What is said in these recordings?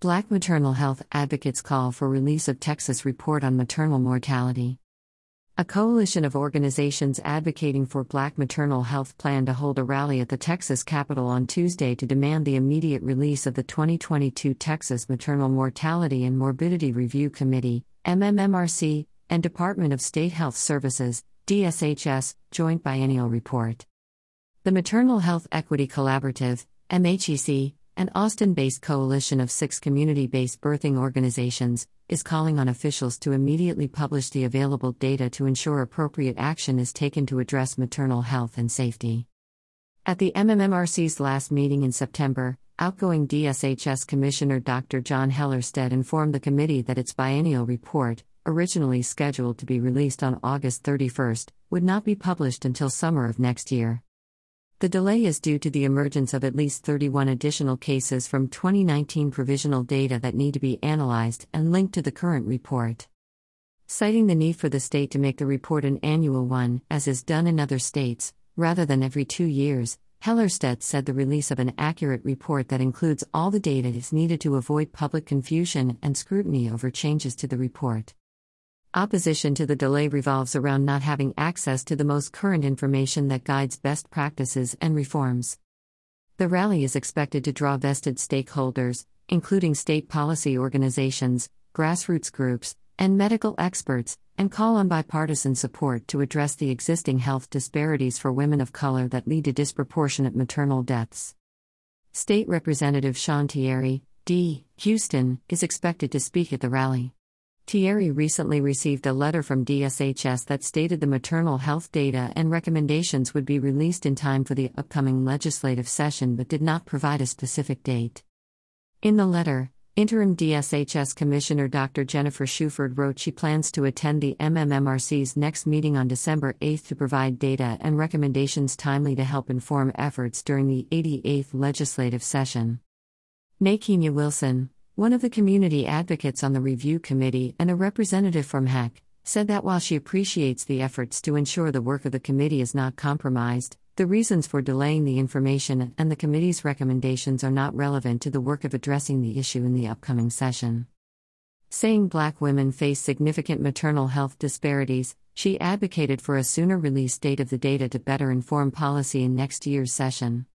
Black maternal health advocates call for release of Texas report on maternal mortality. A coalition of organizations advocating for black maternal health plan to hold a rally at the Texas Capitol on Tuesday to demand the immediate release of the 2022 Texas Maternal Mortality and Morbidity Review Committee, MMMRC, and Department of State Health Services, DSHS, joint biennial report. The Maternal Health Equity Collaborative, MHEC, an Austin based coalition of six community based birthing organizations, is calling on officials to immediately publish the available data to ensure appropriate action is taken to address maternal health and safety. At the MMMRC's last meeting in September, outgoing DSHS Commissioner Dr. John Hellerstedt informed the committee that its biennial report, originally scheduled to be released on August 31, would not be published until summer of next year. The delay is due to the emergence of at least 31 additional cases from 2019 provisional data that need to be analyzed and linked to the current report. Citing the need for the state to make the report an annual one, as is done in other states, rather than every two years, Hellerstedt said the release of an accurate report that includes all the data is needed to avoid public confusion and scrutiny over changes to the report. Opposition to the delay revolves around not having access to the most current information that guides best practices and reforms. The rally is expected to draw vested stakeholders, including state policy organizations, grassroots groups, and medical experts, and call on bipartisan support to address the existing health disparities for women of color that lead to disproportionate maternal deaths. State Representative Shawn Thierry, D. Houston, is expected to speak at the rally. Thierry recently received a letter from DSHS that stated the maternal health data and recommendations would be released in time for the upcoming legislative session but did not provide a specific date. In the letter, Interim DSHS Commissioner Dr. Jennifer Shuford wrote she plans to attend the MMMRC's next meeting on December 8 to provide data and recommendations timely to help inform efforts during the 88th legislative session. Nakeenya Wilson, one of the community advocates on the review committee and a representative from HEC, said that while she appreciates the efforts to ensure the work of the committee is not compromised, the reasons for delaying the information and the committee's recommendations are not relevant to the work of addressing the issue in the upcoming session. Saying black women face significant maternal health disparities, she advocated for a sooner release date of the data to better inform policy in next year's session.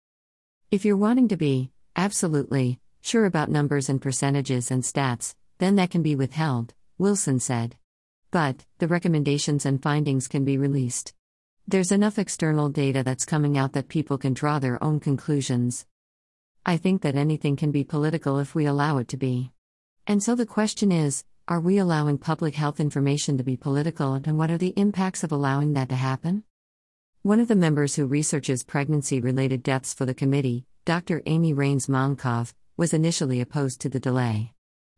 If you're wanting to be, absolutely, sure about numbers and percentages and stats, then that can be withheld, Wilson said. But, the recommendations and findings can be released. There's enough external data that's coming out that people can draw their own conclusions. I think that anything can be political if we allow it to be. And so the question is are we allowing public health information to be political, and what are the impacts of allowing that to happen? One of the members who researches pregnancy related deaths for the committee, Dr. Amy Raines Milenkov, was initially opposed to the delay.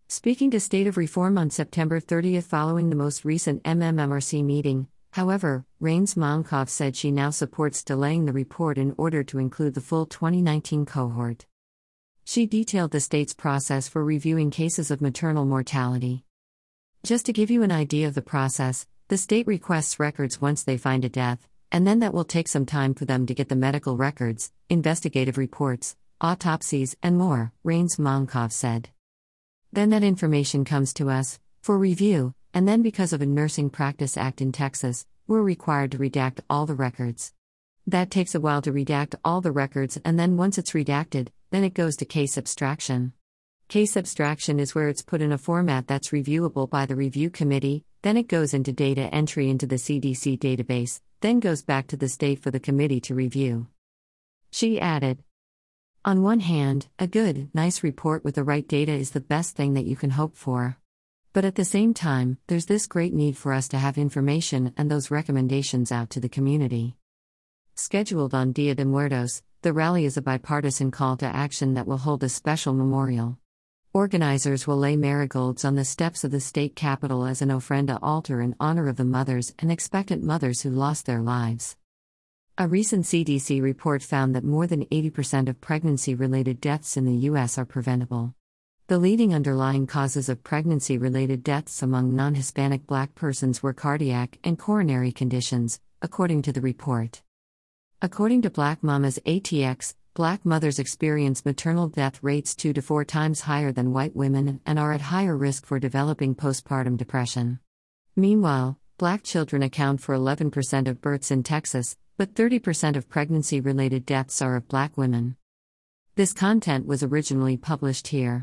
Speaking to State of Reform on September 30 following the most recent MMMRC meeting, however, Raines Milenkov said she now supports delaying the report in order to include the full 2019 cohort. She detailed the state's process for reviewing cases of maternal mortality. Just to give you an idea of the process, the state requests records once they find a death, and then that will take some time for them to get the medical records, investigative reports, autopsies, and more, Raines Milenkov said. Then that information comes to us, for review, and then because of a Nursing Practice Act in Texas, we're required to redact all the records. That takes a while to redact all the records, and then once it's redacted, then it goes to case abstraction. Case abstraction is where it's put in a format that's reviewable by the review committee, then it goes into data entry into the CDC database, then goes back to the state for the committee to review. She added, on one hand, a good, nice report with the right data is the best thing that you can hope for. But at the same time, there's this great need for us to have information and those recommendations out to the community. Scheduled on Dia de Muertos, the rally is a bipartisan call to action that will hold a special memorial. Organizers will lay marigolds on the steps of the state capitol as an ofrenda altar in honor of the mothers and expectant mothers who lost their lives. A recent CDC report found that more than 80% of pregnancy related deaths in the U.S. are preventable. The leading underlying causes of pregnancy related deaths among non Hispanic black persons were cardiac and coronary conditions, according to the report. According to Black Mamas ATX, black mothers experience maternal death rates two to four times higher than white women and are at higher risk for developing postpartum depression. Meanwhile, black children account for 11% of births in Texas, but 30% of pregnancy related deaths are of black women. This content was originally published here.